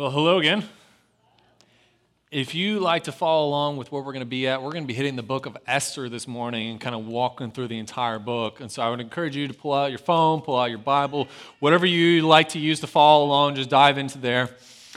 Well, hello again. If you like to follow along with where we're going to be at, we're going to be hitting the book of Esther this morning and kind of walking through the entire book. And so I would encourage you to pull out your phone, pull out your Bible, whatever you like to use to follow along, just dive into there.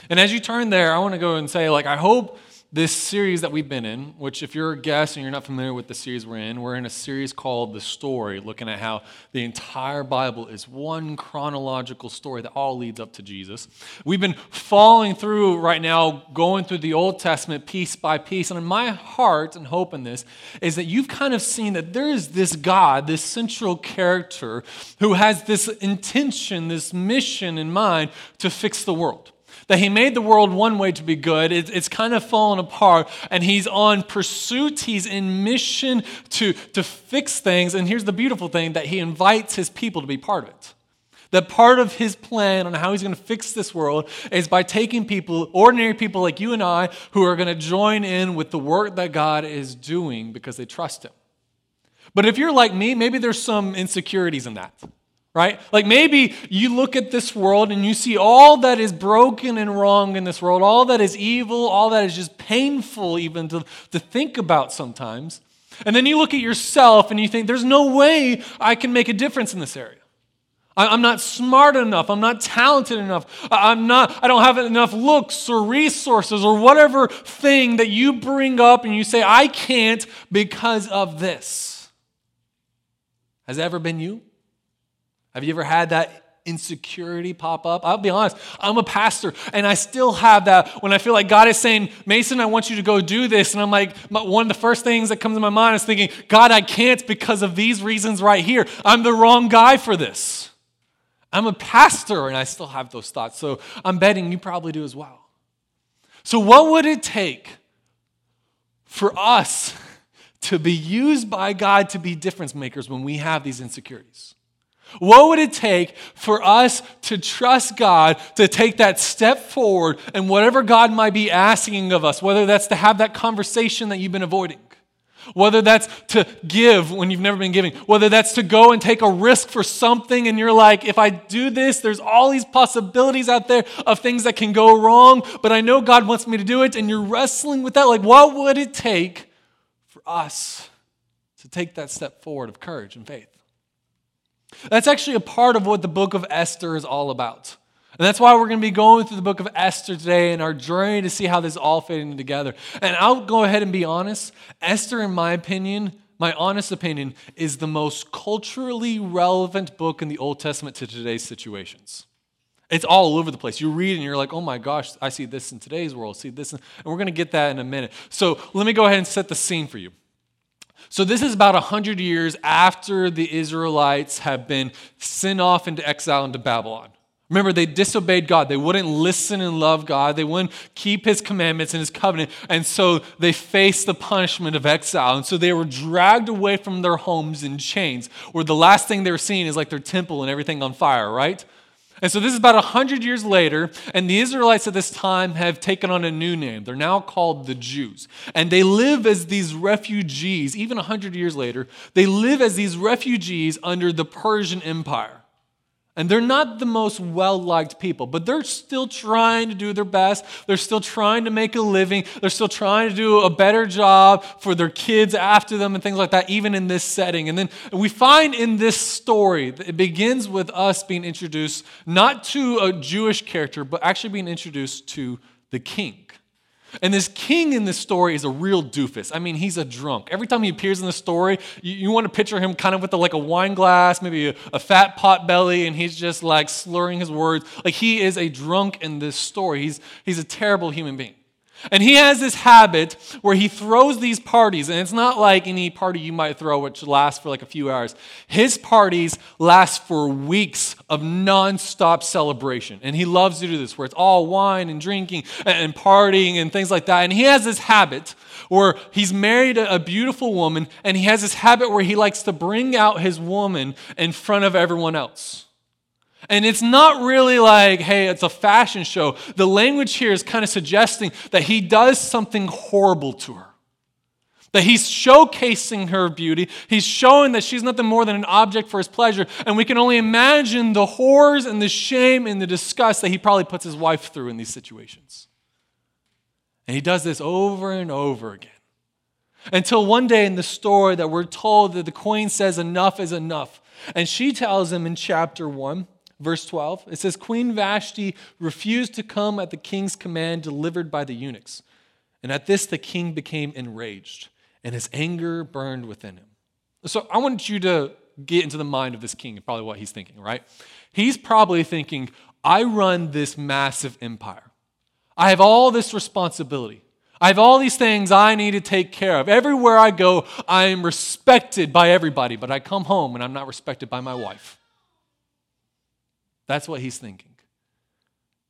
And as you turn there, I want to go and say, like, I hope this series that we've been in, which, if you're a guest and you're not familiar with the series we're in, we're in a series called The Story, looking at how the entire Bible is one chronological story that all leads up to Jesus. We've been following through right now, going through the Old Testament piece by piece. And in my heart and hope in this is that you've kind of seen that there is this God, this central character, who has this intention, this mission in mind to fix the world. That he made the world one way to be good. It, it's kind of fallen apart, and he's on pursuit. He's in mission to, to fix things. And here's the beautiful thing that he invites his people to be part of it. That part of his plan on how he's going to fix this world is by taking people, ordinary people like you and I, who are going to join in with the work that God is doing because they trust him. But if you're like me, maybe there's some insecurities in that right? Like maybe you look at this world and you see all that is broken and wrong in this world, all that is evil, all that is just painful even to, to think about sometimes. And then you look at yourself and you think, there's no way I can make a difference in this area. I'm not smart enough. I'm not talented enough. I'm not, I don't have enough looks or resources or whatever thing that you bring up and you say, I can't because of this. Has that ever been you? Have you ever had that insecurity pop up? I'll be honest, I'm a pastor and I still have that when I feel like God is saying, Mason, I want you to go do this. And I'm like, one of the first things that comes to my mind is thinking, God, I can't because of these reasons right here. I'm the wrong guy for this. I'm a pastor and I still have those thoughts. So I'm betting you probably do as well. So, what would it take for us to be used by God to be difference makers when we have these insecurities? What would it take for us to trust God to take that step forward and whatever God might be asking of us, whether that's to have that conversation that you've been avoiding, whether that's to give when you've never been giving, whether that's to go and take a risk for something and you're like, if I do this, there's all these possibilities out there of things that can go wrong, but I know God wants me to do it, and you're wrestling with that. Like, what would it take for us to take that step forward of courage and faith? That's actually a part of what the book of Esther is all about. And that's why we're going to be going through the book of Esther today and our journey to see how this is all fitting together. And I'll go ahead and be honest. Esther, in my opinion, my honest opinion, is the most culturally relevant book in the Old Testament to today's situations. It's all over the place. You read and you're like, oh my gosh, I see this in today's world, see this. And we're going to get that in a minute. So let me go ahead and set the scene for you. So, this is about 100 years after the Israelites have been sent off into exile into Babylon. Remember, they disobeyed God. They wouldn't listen and love God. They wouldn't keep his commandments and his covenant. And so they faced the punishment of exile. And so they were dragged away from their homes in chains, where the last thing they were seeing is like their temple and everything on fire, right? And so this is about 100 years later, and the Israelites at this time have taken on a new name. They're now called the Jews. And they live as these refugees, even 100 years later, they live as these refugees under the Persian Empire. And they're not the most well liked people, but they're still trying to do their best. They're still trying to make a living. They're still trying to do a better job for their kids after them and things like that, even in this setting. And then we find in this story, it begins with us being introduced not to a Jewish character, but actually being introduced to the king. And this king in this story is a real doofus. I mean, he's a drunk. Every time he appears in the story, you, you want to picture him kind of with a, like a wine glass, maybe a, a fat pot belly, and he's just like slurring his words. Like he is a drunk in this story. He's, he's a terrible human being. And he has this habit where he throws these parties, and it's not like any party you might throw, which lasts for like a few hours. His parties last for weeks of nonstop celebration. And he loves to do this, where it's all wine and drinking and partying and things like that. And he has this habit where he's married a beautiful woman, and he has this habit where he likes to bring out his woman in front of everyone else. And it's not really like, hey, it's a fashion show. The language here is kind of suggesting that he does something horrible to her. That he's showcasing her beauty. He's showing that she's nothing more than an object for his pleasure. And we can only imagine the horrors and the shame and the disgust that he probably puts his wife through in these situations. And he does this over and over again. Until one day in the story that we're told that the queen says, Enough is enough. And she tells him in chapter 1, verse 12, it says, Queen Vashti refused to come at the king's command delivered by the eunuchs. And at this, the king became enraged, and his anger burned within him. So I want you to get into the mind of this king and probably what he's thinking, right? He's probably thinking, I run this massive empire. I have all this responsibility. I have all these things I need to take care of. Everywhere I go, I am respected by everybody, but I come home and I'm not respected by my wife. That's what he's thinking.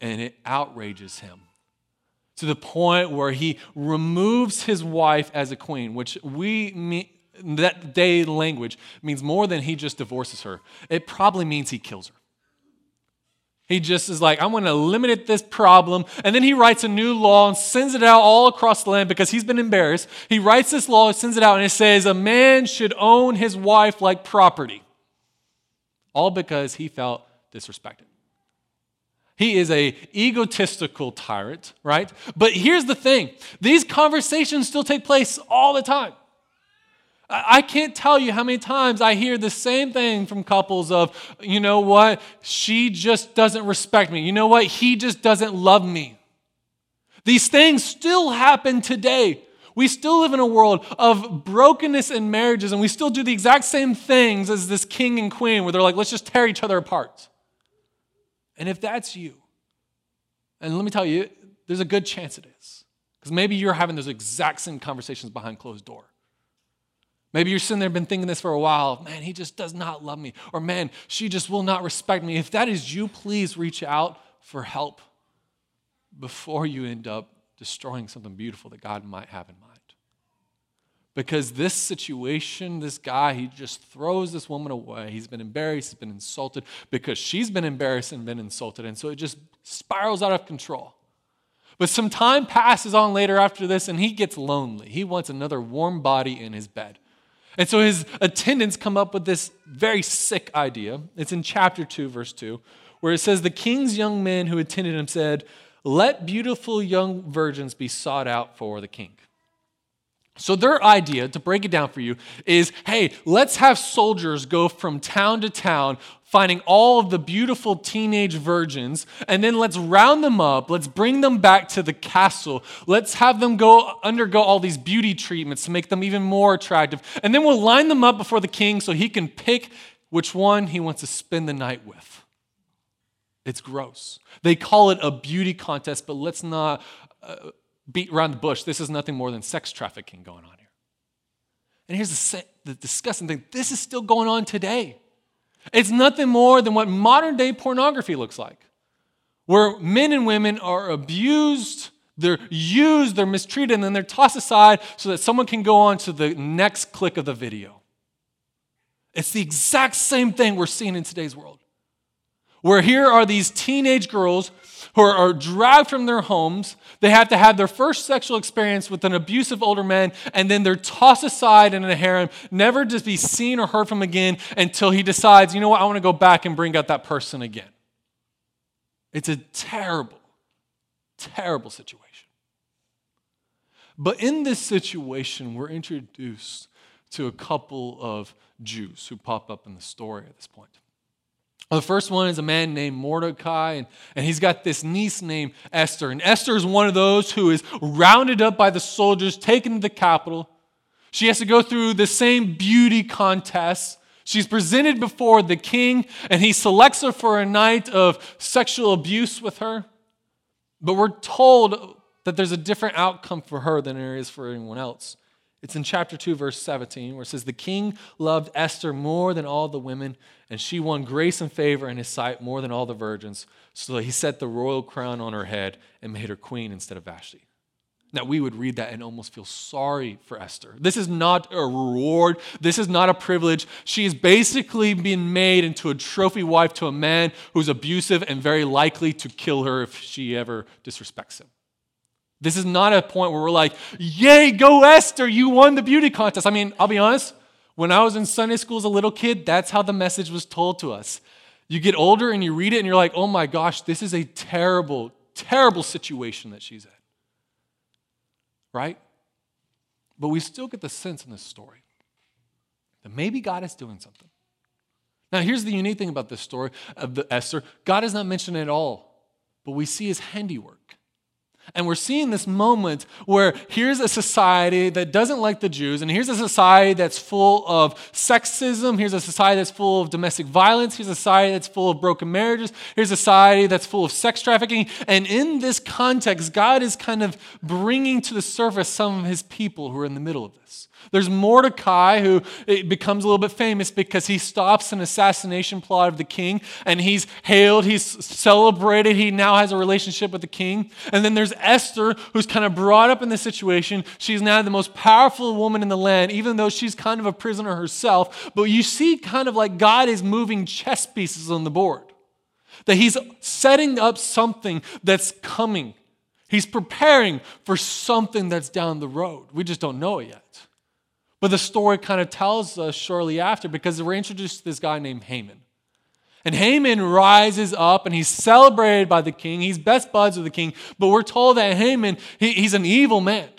And it outrages him to the point where he removes his wife as a queen, which we mean, that day language means more than he just divorces her. It probably means he kills her. He just is like, I'm going to eliminate this problem. And then he writes a new law and sends it out all across the land because he's been embarrassed. He writes this law, sends it out, and it says, A man should own his wife like property. All because he felt disrespected. He is a egotistical tyrant, right? But here's the thing. These conversations still take place all the time. I can't tell you how many times I hear the same thing from couples of, you know what, she just doesn't respect me. You know what, he just doesn't love me. These things still happen today. We still live in a world of brokenness in marriages, and we still do the exact same things as this king and queen, where they're like, let's just tear each other apart. And if that's you, and let me tell you, there's a good chance it is, because maybe you're having those exact same conversations behind closed door. Maybe you're sitting there been thinking this for a while. Man, he just does not love me. Or man, she just will not respect me. If that is you, please reach out for help before you end up destroying something beautiful that God might have in mind. Because this situation, this guy, he just throws this woman away. He's been embarrassed, he's been insulted because she's been embarrassed and been insulted. And so it just spirals out of control. But some time passes on later after this, and he gets lonely. He wants another warm body in his bed. And so his attendants come up with this very sick idea. It's in chapter 2, verse 2, where it says, The king's young men who attended him said, Let beautiful young virgins be sought out for the king. So, their idea, to break it down for you, is hey, let's have soldiers go from town to town, finding all of the beautiful teenage virgins, and then let's round them up. Let's bring them back to the castle. Let's have them go undergo all these beauty treatments to make them even more attractive. And then we'll line them up before the king so he can pick which one he wants to spend the night with. It's gross. They call it a beauty contest, but let's not. Uh, beat around the bush. This is nothing more than sex trafficking going on here. And here's the, the disgusting thing this is still going on today. It's nothing more than what modern day pornography looks like, where men and women are abused, they're used, they're mistreated, and then they're tossed aside so that someone can go on to the next click of the video. It's the exact same thing we're seeing in today's world. Where here are these teenage girls who are, dragged from their homes. They have to have their first sexual experience with an abusive older man, and then they're tossed aside in a harem, never to be seen or heard from again until he decides, you know what, I want to go back and bring out that person again. It's a terrible, terrible situation. But in this situation, we're introduced to a couple of Jews who pop up in the story at this point. The first one is a man named Mordecai, and, and he's got this niece named Esther. And Esther is one of those who is rounded up by the soldiers, taken to the capital. She has to go through the same beauty contest. She's presented before the king, and he selects her for a night of sexual abuse with her. But we're told that there's a different outcome for her than there is for anyone else. It's in chapter 2, verse 17, where it says, The king loved Esther more than all the women, and she won grace and favor in his sight more than all the virgins. So he set the royal crown on her head and made her queen instead of Vashti. Now, we would read that and almost feel sorry for Esther. This is not a reward. This is not a privilege. She is basically being made into a trophy wife to a man who's abusive and very likely to kill her if she ever disrespects him. This is not a point where we're like, yay, go Esther, you won the beauty contest. I mean, I'll be honest, when I was in Sunday school as a little kid, that's how the message was told to us. You get older and you read it and you're like, oh my gosh, this is a terrible, terrible situation that she's in. Right? But we still get the sense in this story that maybe God is doing something. Now, here's the unique thing about this story of the Esther God is not mentioned at all, but we see his handiwork. And we're seeing this moment where here's a society that doesn't like the Jews, and here's a society that's full of sexism, here's a society that's full of domestic violence, here's a society that's full of broken marriages, here's a society that's full of sex trafficking. And in this context, God is kind of bringing to the surface some of his people who are in the middle of this. There's Mordecai, who becomes a little bit famous because he stops an assassination plot of the king and he's hailed, he's celebrated, he now has a relationship with the king. And then there's Esther, who's kind of brought up in this situation. She's now the most powerful woman in the land, even though she's kind of a prisoner herself. But you see, kind of like God is moving chess pieces on the board, that he's setting up something that's coming. He's preparing for something that's down the road. We just don't know it yet. But the story kind of tells us shortly after because we're introduced to this guy named Haman. And Haman rises up and he's celebrated by the king. He's best buds with the king. But we're told that Haman, he, he's an evil man.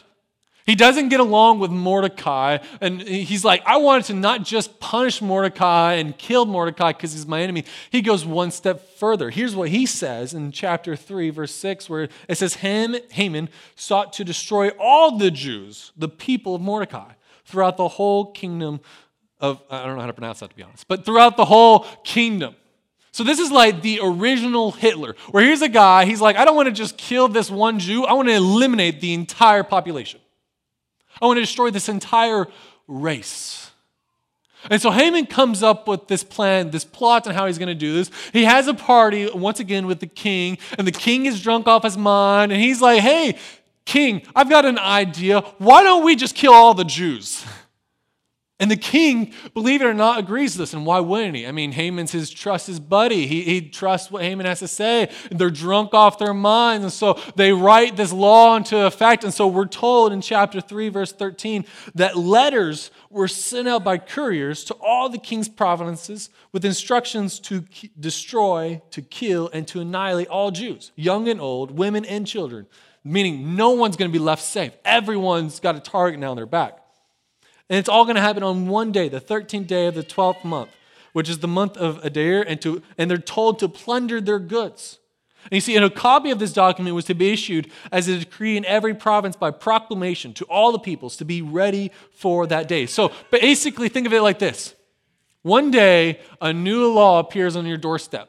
He doesn't get along with Mordecai. And he's like, I wanted to not just punish Mordecai and kill Mordecai because he's my enemy. He goes one step further. Here's what he says in chapter 3, verse 6, where it says, Haman sought to destroy all the Jews, the people of Mordecai throughout the whole kingdom of, I don't know how to pronounce that to be honest, but throughout the whole kingdom. So this is like the original Hitler, where here's a guy, he's like, I don't want to just kill this one Jew, I want to eliminate the entire population. I want to destroy this entire race. And so Haman comes up with this plan, this plot on how he's going to do this. He has a party once again with the king, and the king is drunk off his mind, and he's like, hey, King, I've got an idea. Why don't we just kill all the Jews? And the king, believe it or not, agrees to this. And why wouldn't he? I mean, Haman's his trust his buddy. He, he trusts what Haman has to say. They're drunk off their minds. And so they write this law into effect. And so we're told in chapter 3, verse 13, that letters were sent out by couriers to all the king's provinces with instructions to destroy, to kill, and to annihilate all Jews, young and old, women and children meaning no one's going to be left safe. Everyone's got a target now on their back. And it's all going to happen on one day, the 13th day of the 12th month, which is the month of Adar, and, to, and they're told to plunder their goods. And you see, and a copy of this document was to be issued as a decree in every province by proclamation to all the peoples to be ready for that day. So basically, think of it like this one day, a new law appears on your doorstep,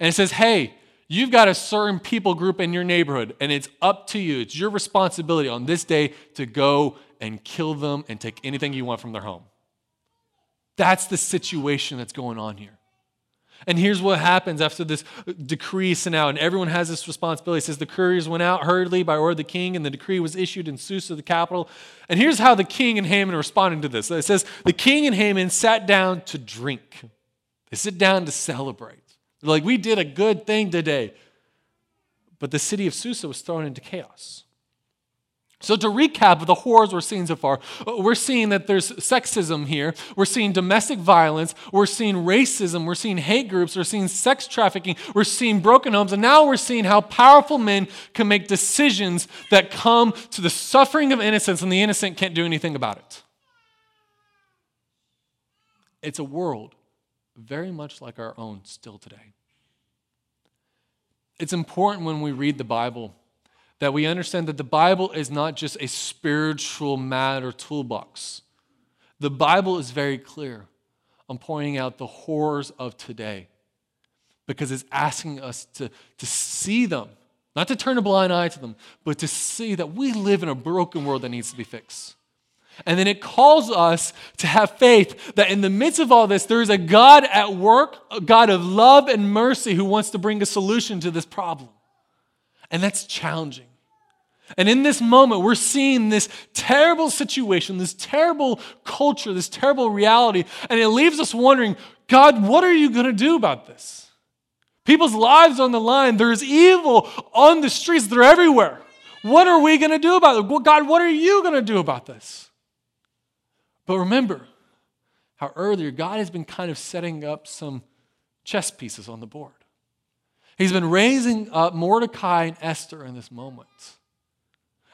and it says, hey, You've got a certain people group in your neighborhood, and it's up to you. It's your responsibility on this day to go and kill them and take anything you want from their home. That's the situation that's going on here. And here's what happens after this decree sent out, and everyone has this responsibility. It says the couriers went out hurriedly by order of the king, and the decree was issued in Susa, the capital. And here's how the king and Haman are responding to this. It says the king and Haman sat down to drink. They sit down to celebrate. Like, we did a good thing today. But the city of Susa was thrown into chaos. So, to recap the horrors we're seeing so far, we're seeing that there's sexism here. We're seeing domestic violence. We're seeing racism. We're seeing hate groups. We're seeing sex trafficking. We're seeing broken homes. And now we're seeing how powerful men can make decisions that come to the suffering of innocence, and the innocent can't do anything about it. It's a world very much like our own still today. It's important when we read the Bible that we understand that the Bible is not just a spiritual matter toolbox. The Bible is very clear on pointing out the horrors of today because it's asking us to, to see them, not to turn a blind eye to them, but to see that we live in a broken world that needs to be fixed. And then it calls us to have faith that in the midst of all this, there is a God at work, a God of love and mercy who wants to bring a solution to this problem. And that's challenging. And in this moment, we're seeing this terrible situation, this terrible culture, this terrible reality, and it leaves us wondering God, what are you going to do about this? People's lives on the line, there's evil on the streets, they're everywhere. What are we going to do about it? God, what are you going to do about this? But remember how earlier God has been kind of setting up some chess pieces on the board. He's been raising up Mordecai and Esther in this moment.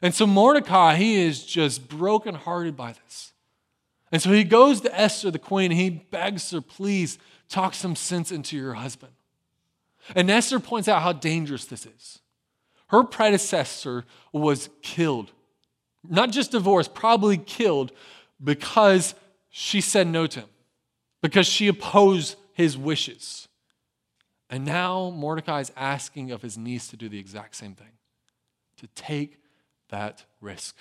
And so Mordecai, he is just brokenhearted by this. And so he goes to Esther, the queen, and he begs her, please talk some sense into your husband. And Esther points out how dangerous this is. Her predecessor was killed, not just divorced, probably killed because she said no to him, because she opposed his wishes. And now Mordecai is asking of his niece to do the exact same thing, to take that risk.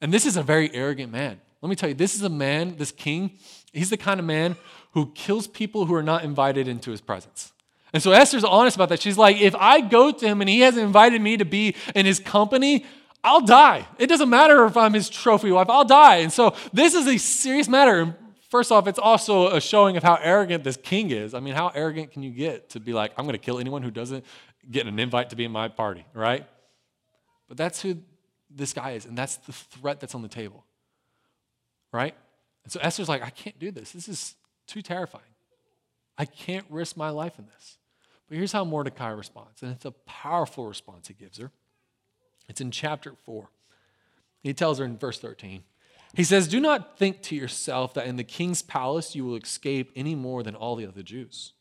And this is a very arrogant man. Let me tell you, this is a man, this king, he's the kind of man who kills people who are not invited into his presence. And so Esther's honest about that. She's like, if I go to him and he hasn't invited me to be in his company, I'll die. It doesn't matter if I'm his trophy wife, I'll die. And so this is a serious matter. First off, it's also a showing of how arrogant this king is. I mean, how arrogant can you get to be like, I'm going to kill anyone who doesn't get an invite to be in my party, right? But that's who this guy is, and that's the threat that's on the table, right? And so Esther's like, I can't do this. This is too terrifying. I can't risk my life in this. But here's how Mordecai responds, and it's a powerful response he gives her. It's in chapter 4. He tells her in verse 13. He says, Do not think to yourself that in the king's palace you will escape any more than all the other Jews.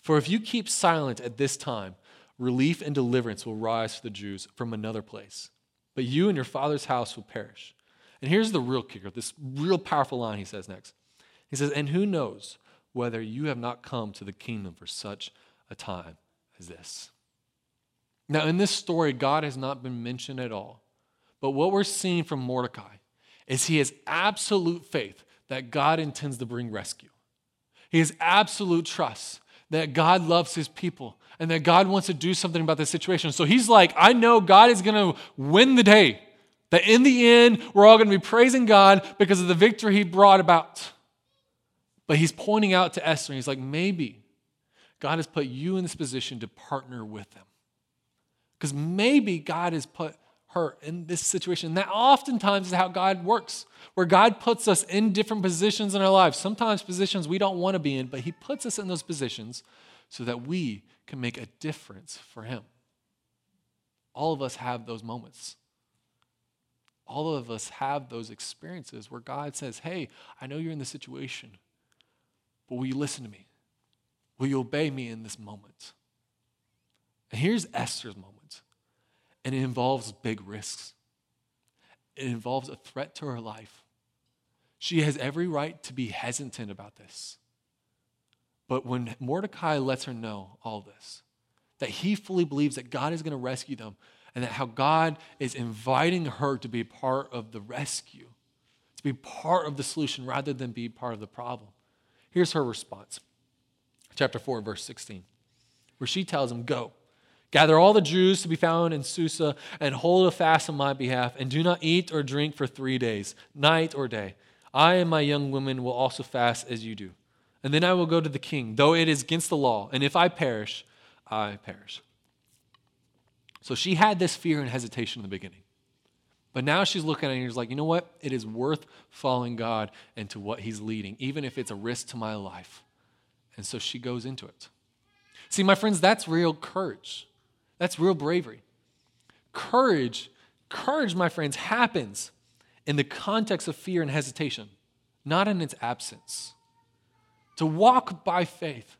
For if you keep silent at this time, relief and deliverance will rise for the Jews from another place. But you and your father's house will perish. And here's the real kicker this real powerful line he says next. He says, And who knows whether you have not come to the kingdom for such a time as this. Now, in this story, God has not been mentioned at all. But what we're seeing from Mordecai is he has absolute faith that God intends to bring rescue. He has absolute trust that God loves his people and that God wants to do something about this situation. So he's like, I know God is going to win the day. That in the end, we're all going to be praising God because of the victory he brought about. But he's pointing out to Esther, and he's like, maybe God has put you in this position to partner with them. Because maybe God has put her in this situation. And that oftentimes is how God works, where God puts us in different positions in our lives. Sometimes positions we don't want to be in, but He puts us in those positions so that we can make a difference for Him. All of us have those moments. All of us have those experiences where God says, Hey, I know you're in this situation, but will you listen to me? Will you obey me in this moment? And here's Esther's moment. And it involves big risks, it involves a threat to her life. She has every right to be hesitant about this. But when Mordecai lets her know all this, that he fully believes that God is going to rescue them, and that how God is inviting her to be part of the rescue, to be part of the solution rather than be part of the problem. Here's her response chapter 4, verse 16, where she tells him, Go, gather all the Jews to be found in Susa, and hold a fast on my behalf, and do not eat or drink for three days, night or day. I and my young women will also fast as you do. And then I will go to the king, though it is against the law, and if I perish, I perish. So she had this fear and hesitation in the beginning. But now she's looking at it and she's like, you know what? It is worth following God into what He's leading, even if it's a risk to my life. And so she goes into it. See, my friends, that's real courage. That's real bravery. Courage, courage, my friends, happens in the context of fear and hesitation, not in its absence. To walk by faith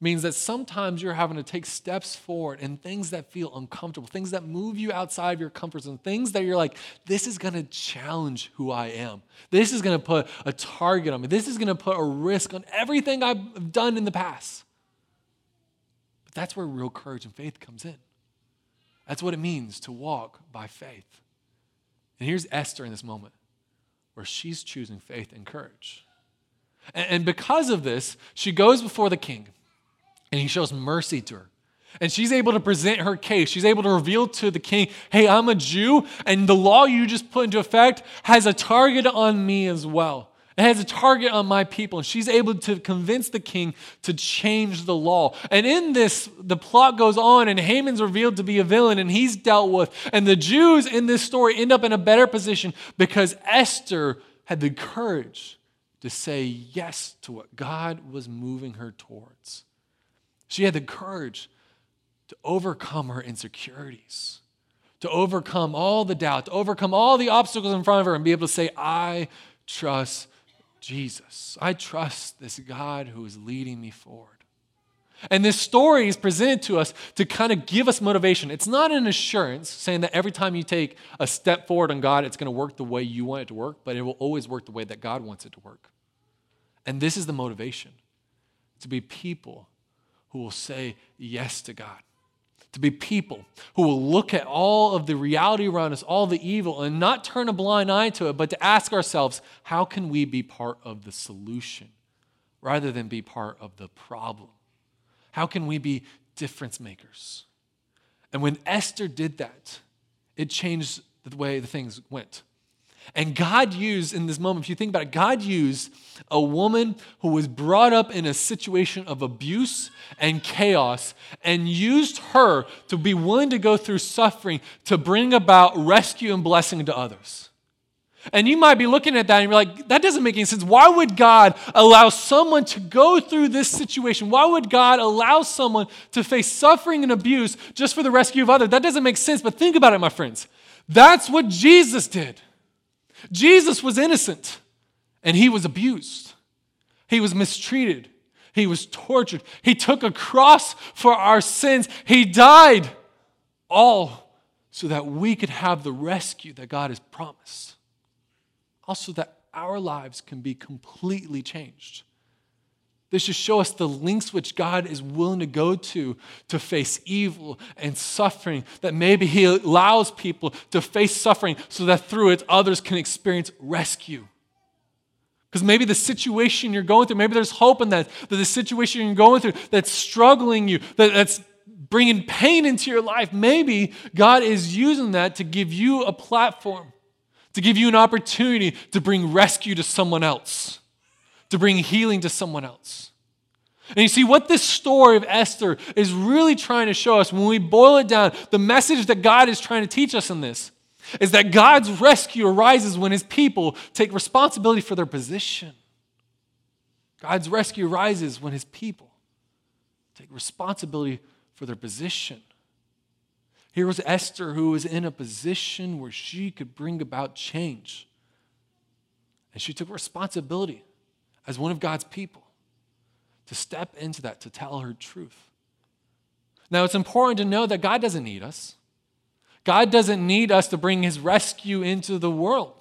means that sometimes you're having to take steps forward and things that feel uncomfortable, things that move you outside of your comfort zone, things that you're like, this is to challenge who I am. This is to put a target on me. This is to put a risk on everything I've done in the past. But that's where real courage and faith comes in. That's what it means to walk by faith. And here's Esther in this moment where she's choosing faith and courage. And because of this, she goes before the king and he shows mercy to her. And she's able to present her case. She's able to reveal to the king, hey, I'm a Jew, and the law you just put into effect has a target on me as well. Has a target on my people. And she's able to convince the king to change the law. And in this, the plot goes on, and Haman's revealed to be a villain, and he's dealt with. And the Jews in this story end up in a better position because Esther had the courage to say yes to what God was moving her towards. She had the courage to overcome her insecurities, to overcome all the doubt, to overcome all the obstacles in front of her, and be able to say, I trust Jesus. I trust this God who is leading me forward. And this story is presented to us to kind of give us motivation. It's not an assurance saying that every time you take a step forward on God, it's going to work the way you want it to work, but it will always work the way that God wants it to work. And this is the motivation to be people who will say yes to God. To be people who will look at all of the reality around us, all the evil, and not turn a blind eye to it, but to ask ourselves, how can we be part of the solution rather than be part of the problem? How can we be difference makers? And when Esther did that, it changed the way the things went. And God used, in this moment, if you think about it, God used a woman who was brought up in a situation of abuse and chaos and used her to be willing to go through suffering to bring about rescue and blessing to others. And you might be looking at that and you're like, that doesn't make any sense. Why would God allow someone to go through this situation? Why would God allow someone to face suffering and abuse just for the rescue of others? That doesn't make sense, but think about it, my friends. That's what Jesus did. Jesus was innocent and he was abused, he was mistreated, he was tortured, he took a cross for our sins, he died, all so that we could have the rescue that God has promised. Also, that our lives can be completely changed. This should show us the links which God is willing to go to to face evil and suffering, that maybe He allows people to face suffering so that through it others can experience rescue. Because maybe the situation you're going through, maybe there's hope in that, that the situation you're going through that's struggling you, that, that's bringing pain into your life, maybe God is using that to give you a platform, to give you an opportunity to bring rescue to someone else to bring healing to someone else. And you see, what this story of Esther is really trying to show us, when we boil it down, the message that God is trying to teach us in this is that God's rescue arises when his people take responsibility for their position. God's rescue arises when his people take responsibility for their position. Here was Esther who was in a position where she could bring about change. And she took responsibility as one of God's people to step into that, to tell her truth. Now, it's important to know that God doesn't need us. God doesn't need us to bring his rescue into the world.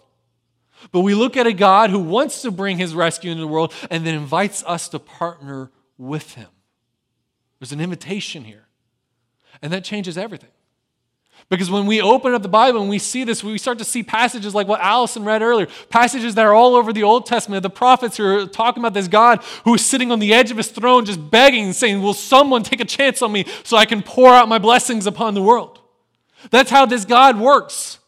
But we look at a God who wants to bring his rescue into the world and then invites us to partner with him. There's an invitation here. And that changes everything. Because when we open up the Bible and we see this, we start to see passages like what Allison read earlier, passages that are all over the Old Testament, the prophets who are talking about this God who is sitting on the edge of his throne, just begging and saying, Will someone take a chance on me so I can pour out my blessings upon the world? That's how this God works.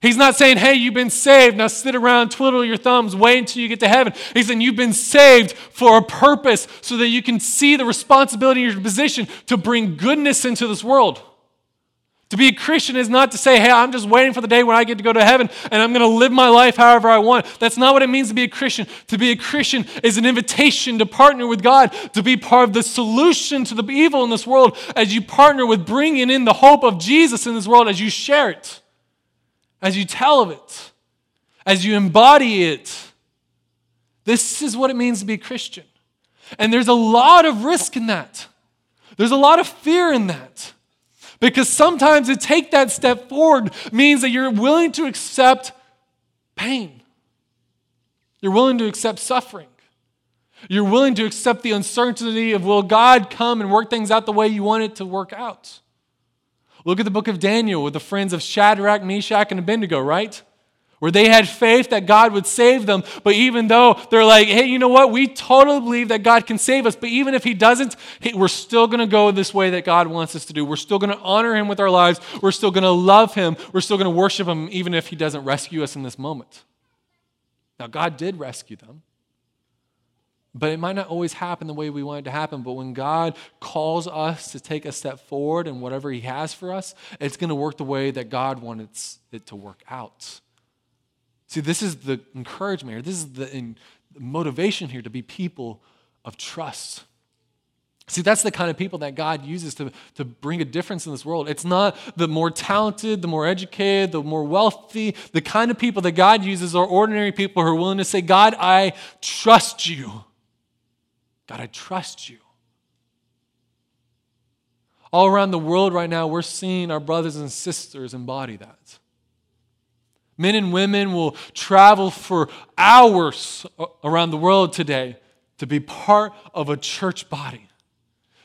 He's not saying, hey, you've been saved, now sit around, twiddle your thumbs, wait until you get to heaven. He's saying, you've been saved for a purpose so that you can see the responsibility of your position to bring goodness into this world. To be a Christian is not to say, hey, I'm just waiting for the day when I get to go to heaven and I'm going to live my life however I want. That's not what it means to be a Christian. To be a Christian is an invitation to partner with God, to be part of the solution to the evil in this world as you partner with bringing in the hope of Jesus in this world, as you share it, as you tell of it, as you embody it. This is what it means to be a Christian. And there's a lot of risk in that, there's a lot of fear in that. Because sometimes to take that step forward means that you're willing to accept pain. You're willing to accept suffering. You're willing to accept the uncertainty of will God come and work things out the way you want it to work out? Look at the book of Daniel with the friends of Shadrach, Meshach, and Abednego, right? Where they had faith that God would save them. But even though they're like, hey, you know what? We totally believe that God can save us. But even if He doesn't, we're still going to go this way that God wants us to do. We're still going to honor Him with our lives. We're still going to love Him. We're still going to worship Him, even if He doesn't rescue us in this moment. Now, God did rescue them. But it might not always happen the way we want it to happen. But when God calls us to take a step forward in whatever He has for us, it's going to work the way that God wants it to work out. See, this is the encouragement here. This is the motivation here to be people of trust. See, that's the kind of people that God uses to, to bring a difference in this world. It's not the more talented, the more educated, the more wealthy. The kind of people that God uses are ordinary people who are willing to say, God, I trust you. God, I trust you. All around the world right now, we're seeing our brothers and sisters embody that. Men and women will travel for hours around the world today to be part of a church body,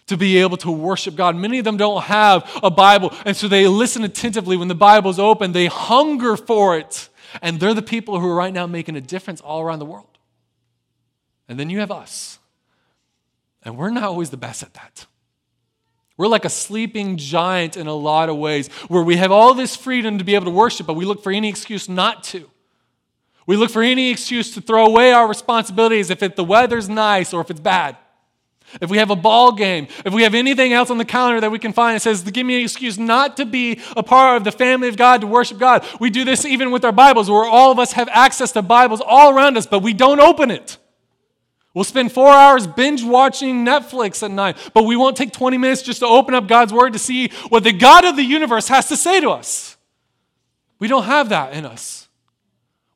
to be able to worship God. Many of them don't have a Bible, and so they listen attentively when the Bible's open. They hunger for it. And they're the people who are right now making a difference all around the world. And then you have us and we're not always the best at that. We're like a sleeping giant in a lot of ways, where we have all this freedom to be able to worship, but we look for any excuse not to. We look for any excuse to throw away our responsibilities if it, the weather's nice or if it's bad. If we have a ball game, if we have anything else on the calendar that we can find that says, give me an excuse not to be a part of the family of God, to worship God. We do this even with our Bibles, where all of us have access to Bibles all around us, but we don't open it. We'll spend four hours binge watching Netflix at night, but we won't take 20 minutes just to open up God's Word to see what the God of the universe has to say to us. We don't have that in us.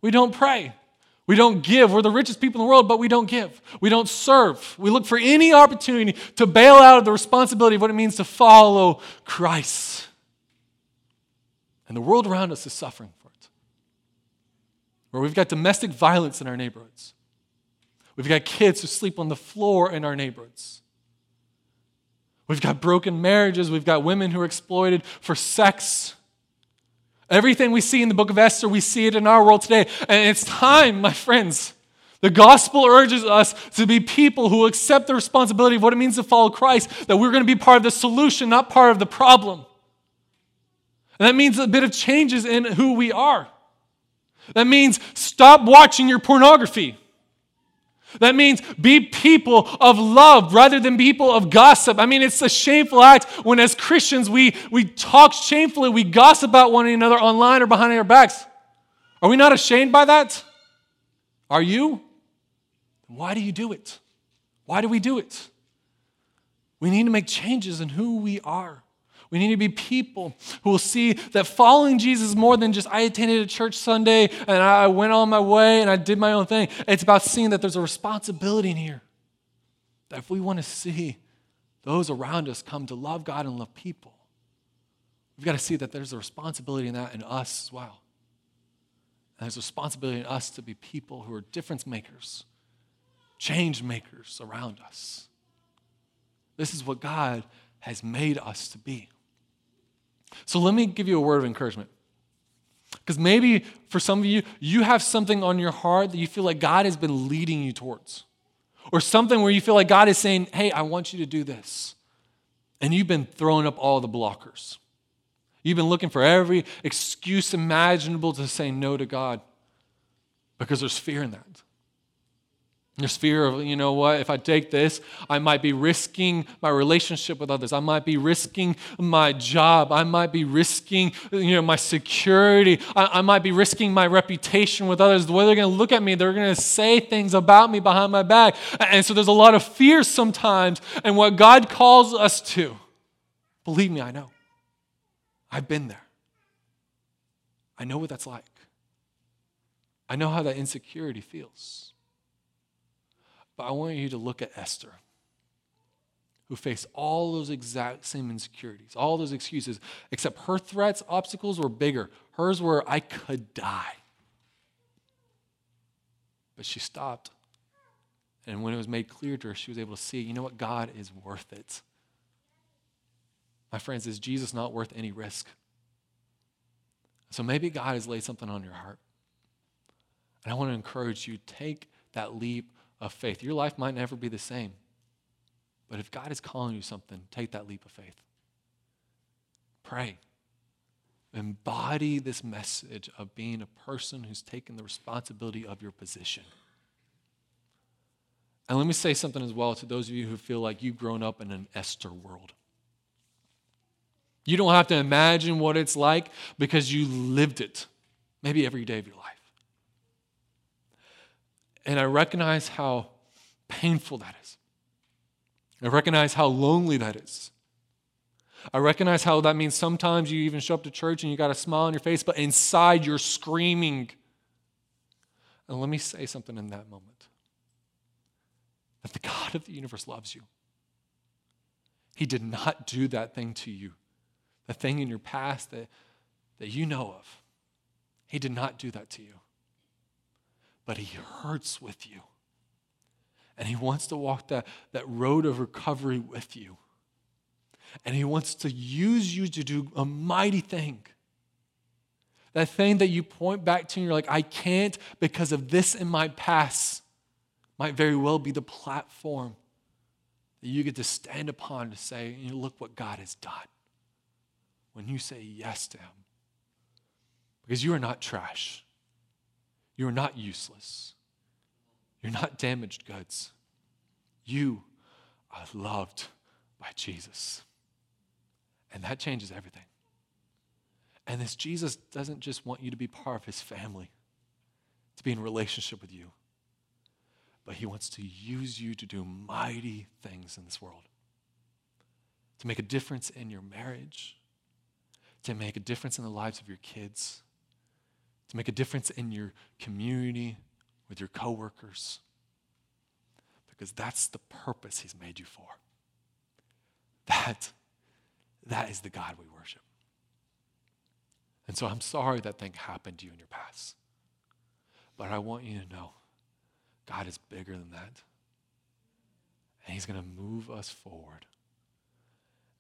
We don't pray. We don't give. We're the richest people in the world, but we don't give. We don't serve. We look for any opportunity to bail out of the responsibility of what it means to follow Christ. And the world around us is suffering for it. Where we've got domestic violence in our neighborhoods We've got kids who sleep on the floor in our neighborhoods. We've got broken marriages. We've got women who are exploited for sex. Everything we see in the book of Esther, we see it in our world today. And it's time, my friends. The gospel urges us to be people who accept the responsibility of what it means to follow Christ, that we're going to be part of the solution, not part of the problem. And that means a bit of changes in who we are. That means stop watching your pornography. That means be people of love rather than people of gossip. I mean, it's a shameful act when, as Christians, we, we talk shamefully, we gossip about one another online or behind our backs. Are we not ashamed by that? Are you? Why do you do it? Why do we do it? We need to make changes in who we are. We need to be people who will see that following Jesus more than just I attended a church Sunday and I went on my way and I did my own thing. It's about seeing that there's a responsibility in here. That if we want to see those around us come to love God and love people, we've got to see that there's a responsibility in that in us as well. And there's a responsibility in us to be people who are difference makers, change makers around us. This is what God has made us to be. So let me give you a word of encouragement. Because maybe for some of you, you have something on your heart that you feel like God has been leading you towards. Or something where you feel like God is saying, hey, I want you to do this. And you've been throwing up all the blockers. You've been looking for every excuse imaginable to say no to God because there's fear in that. There's fear of, you know what, if I take this, I might be risking my relationship with others. I might be risking my job. I might be risking, you know, my security. I, I might be risking my reputation with others. The way they're going to look at me, they're going to say things about me behind my back. And so there's a lot of fear sometimes. And what God calls us to, believe me, I know. I've been there. I know what that's like. I know how that insecurity feels. But I want you to look at Esther, who faced all those exact same insecurities, all those excuses, except her threats, obstacles were bigger. Hers were, I could die. But she stopped. And when it was made clear to her, she was able to see, you know what? God is worth it. My friends, is Jesus not worth any risk? So maybe God has laid something on your heart. And I want to encourage you take that leap of faith. Your life might never be the same. But if God is calling you something, take that leap of faith. Pray. embody this message of being a person who's taken the responsibility of your position. And let me say something as well to those of you who feel like you've grown up in an Esther world. You don't have to imagine what it's like because you lived it, maybe every day of your life. And I recognize how painful that is. I recognize how lonely that is. I recognize how that means sometimes you even show up to church and you got a smile on your face, but inside you're screaming. And let me say something in that moment that the God of the universe loves you. He did not do that thing to you, the thing in your past that, that you know of. He did not do that to you. But He hurts with you. And He wants to walk that, that road of recovery with you. And He wants to use you to do a mighty thing. That thing that you point back to and you're like, I can't because of this in my past, might very well be the platform that you get to stand upon to say, look what God has done. When you say yes to Him. Because you are not trash. You are not useless. You're not damaged goods. You are loved by Jesus. And that changes everything. And this Jesus doesn't just want you to be part of his family, to be in relationship with you, but he wants to use you to do mighty things in this world, to make a difference in your marriage, to make a difference in the lives of your kids, to make a difference in your community with your coworkers, because that's the purpose he's made you for. That that is the God we worship. And so I'm sorry that thing happened to you in your past. But I want you to know God is bigger than that. And He's going to move us forward.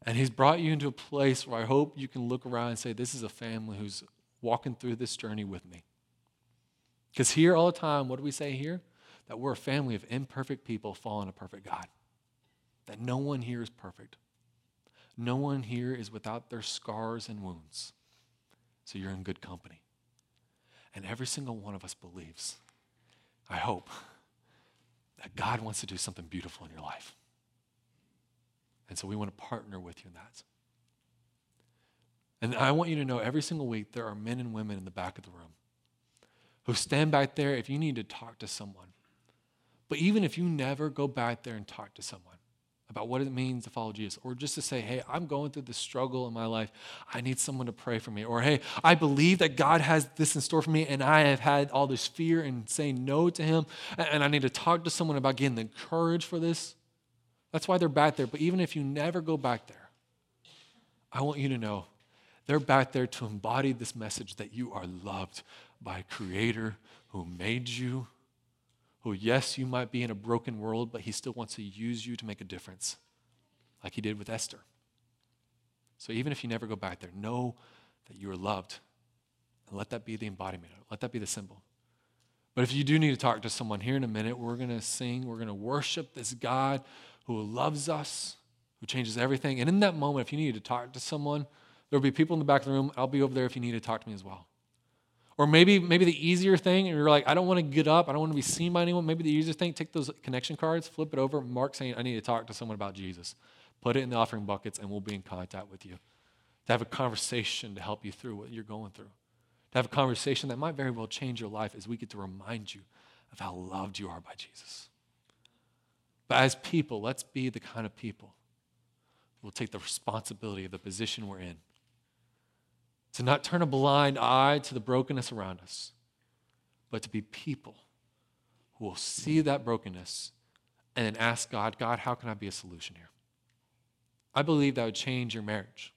And He's brought you into a place where I hope you can look around and say, This is a family who's walking through this journey with me. Because here, all the time, what do we say here? That we're a family of imperfect people following a perfect God. That no one here is perfect. No one here is without their scars and wounds. So you're in good company. And every single one of us believes, I hope, that God wants to do something beautiful in your life. And so we want to partner with you in that. And I want you to know every single week there are men and women in the back of the room who stand back there if you need to talk to someone. But even if you never go back there and talk to someone, about what it means to follow Jesus, or just to say, hey, I'm going through this struggle in my life. I need someone to pray for me. Or, hey, I believe that God has this in store for me, and I have had all this fear and saying no to Him, and I need to talk to someone about getting the courage for this. That's why they're back there. But even if you never go back there, I want you to know they're back there to embody this message that you are loved by a Creator who made you who, yes, you might be in a broken world, but he still wants to use you to make a difference, like he did with Esther. So even if you never go back there, know that you are loved. And let that be the embodiment Let that be the symbol. But if you do need to talk to someone here in a minute, we're going to sing, we're going to worship this God who loves us, who changes everything. And in that moment, if you need to talk to someone, there'll be people in the back of the room. I'll be over there if you need to talk to me as well. Or maybe, maybe the easier thing, and you're like, I don't want to get up, I don't want to be seen by anyone. Maybe the easier thing, take those connection cards, flip it over, mark saying, I need to talk to someone about Jesus. Put it in the offering buckets, and we'll be in contact with you. To have a conversation to help you through what you're going through. To have a conversation that might very well change your life as we get to remind you of how loved you are by Jesus. But as people, let's be the kind of people who will take the responsibility of the position we're in to not turn a blind eye to the brokenness around us, but to be people who will see that brokenness and then ask God, God, how can I be a solution here? I believe that would change your marriage.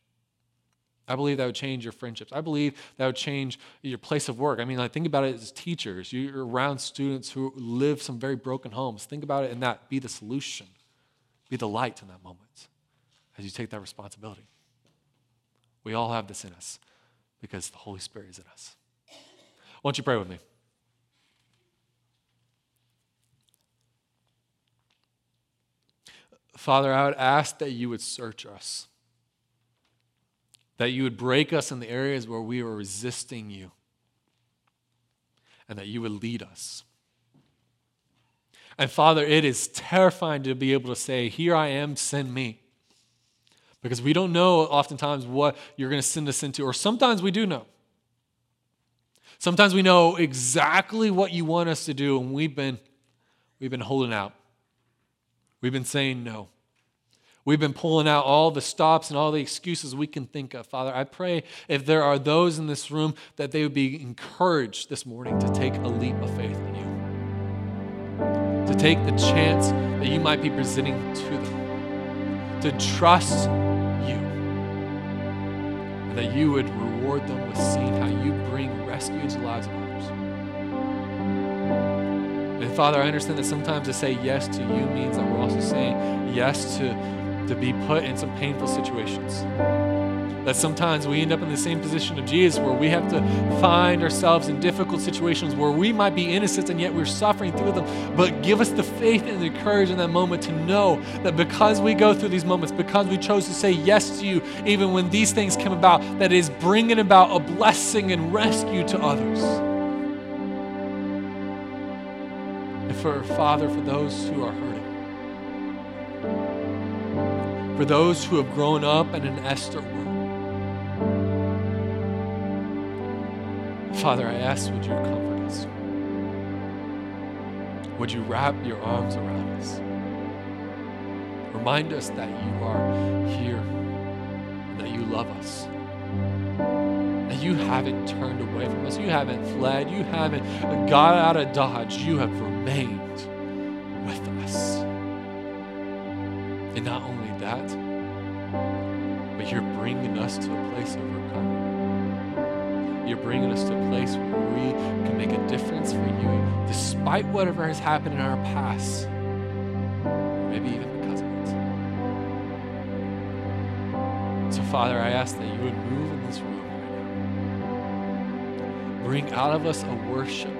I believe that would change your friendships. I believe that would change your place of work. I mean, like, think about it as teachers. You're around students who live some very broken homes. Think about it in that. Be the solution, be the light in that moment as you take that responsibility. We all have this in us because the Holy Spirit is in us. Why don't you pray with me? Father, I would ask that you would search us, that you would break us in the areas where we are resisting you, and that you would lead us. And Father, it is terrifying to be able to say, Here I am, send me. Because we don't know oftentimes what you're going to send us into, or sometimes we do know. Sometimes we know exactly what you want us to do, and we've been, we've been holding out. We've been saying no. We've been pulling out all the stops and all the excuses we can think of. Father, I pray if there are those in this room that they would be encouraged this morning to take a leap of faith in you, to take the chance that you might be presenting to them, to trust you, and that you would reward them with seeing how you bring rescue into the lives of others. And Father, I understand that sometimes to say yes to you means that we're also saying yes to, to be put in some painful situations. That sometimes we end up in the same position of Jesus where we have to find ourselves in difficult situations where we might be innocent and yet we're suffering through them. But give us the faith and the courage in that moment to know that because we go through these moments, because we chose to say yes to you, even when these things come about, that is bringing about a blessing and rescue to others. And for Father, for those who are hurting, for those who have grown up in an Esther Father, I ask, would you comfort us? Would you wrap your arms around us? Remind us that you are here, that you love us, that you haven't turned away from us, you haven't fled, you haven't got out of Dodge, you have remained with us. And not only that, but you're bringing us to a place of recovery. You're bringing us to a place where we can make a difference for you despite whatever has happened in our past, maybe even because of it. So, Father, I ask that you would move in this room right now. Bring out of us a worship,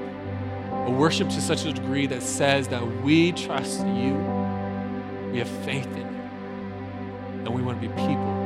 a worship to such a degree that says that we trust you, we have faith in you, and we want to be people